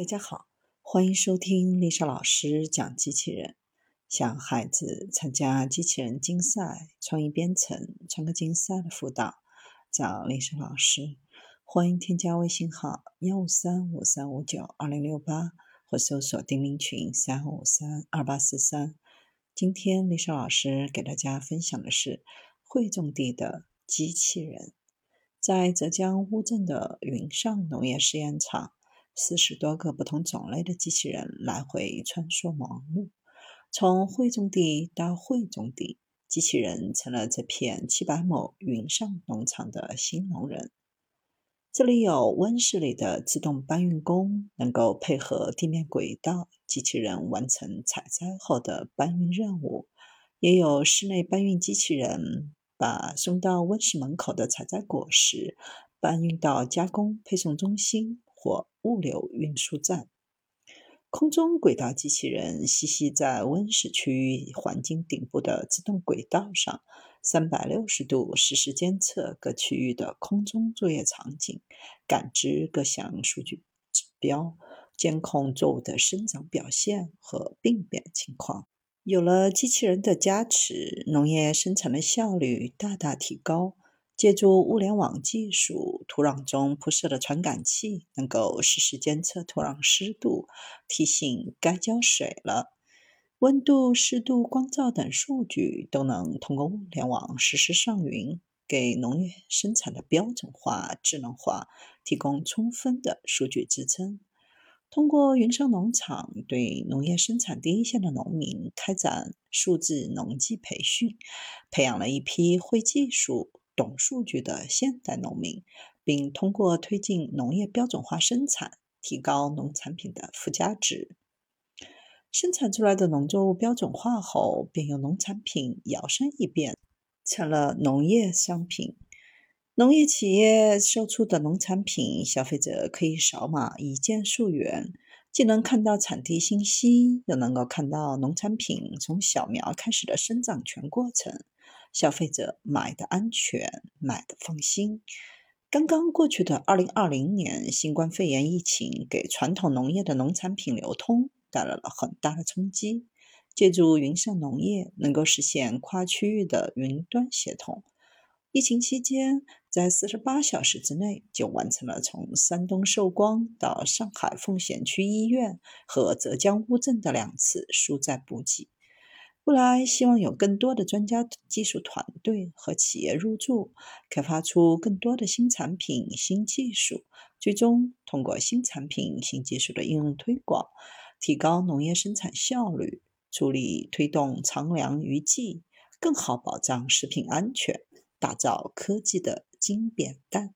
大家好，欢迎收听丽莎老师讲机器人。想孩子参加机器人竞赛、创意编程、创客竞赛的辅导，找丽莎老师。欢迎添加微信号幺五三五三五九二零六八，或搜索钉钉群三五三二八四三。今天丽莎老师给大家分享的是会种地的机器人。在浙江乌镇的云上农业试验场。四十多个不同种类的机器人来回穿梭忙碌，从会种地到会种地，机器人成了这片七百亩云上农场的新农人。这里有温室里的自动搬运工，能够配合地面轨道机器人完成采摘后的搬运任务；也有室内搬运机器人，把送到温室门口的采摘果实搬运到加工配送中心。或物流运输站，空中轨道机器人栖息在温室区域环境顶部的自动轨道上，三百六十度实时监测各区域的空中作业场景，感知各项数据指标，监控作物的生长表现和病变情况。有了机器人的加持，农业生产的效率大大提高。借助物联网技术，土壤中铺设的传感器能够实时监测土壤湿度，提醒该浇水了。温度、湿度、光照等数据都能通过物联网实时上云，给农业生产的标准化、智能化提供充分的数据支撑。通过云上农场，对农业生产第一线的农民开展数字农技培训，培养了一批会技术。懂数据的现代农民，并通过推进农业标准化生产，提高农产品的附加值。生产出来的农作物标准化后，便由农产品摇身一变成了农业商品。农业企业售出的农产品，消费者可以扫码一键溯源，既能看到产地信息，又能够看到农产品从小苗开始的生长全过程。消费者买的安全，买的放心。刚刚过去的二零二零年，新冠肺炎疫情给传统农业的农产品流通带来了很大的冲击。借助云上农业，能够实现跨区域的云端协同。疫情期间，在四十八小时之内，就完成了从山东寿光到上海奉贤区医院和浙江乌镇的两次疏灾补给。未来希望有更多的专家、技术团队和企业入驻，开发出更多的新产品、新技术，最终通过新产品、新技术的应用推广，提高农业生产效率，助力推动长粮于季，更好保障食品安全，打造科技的金扁担。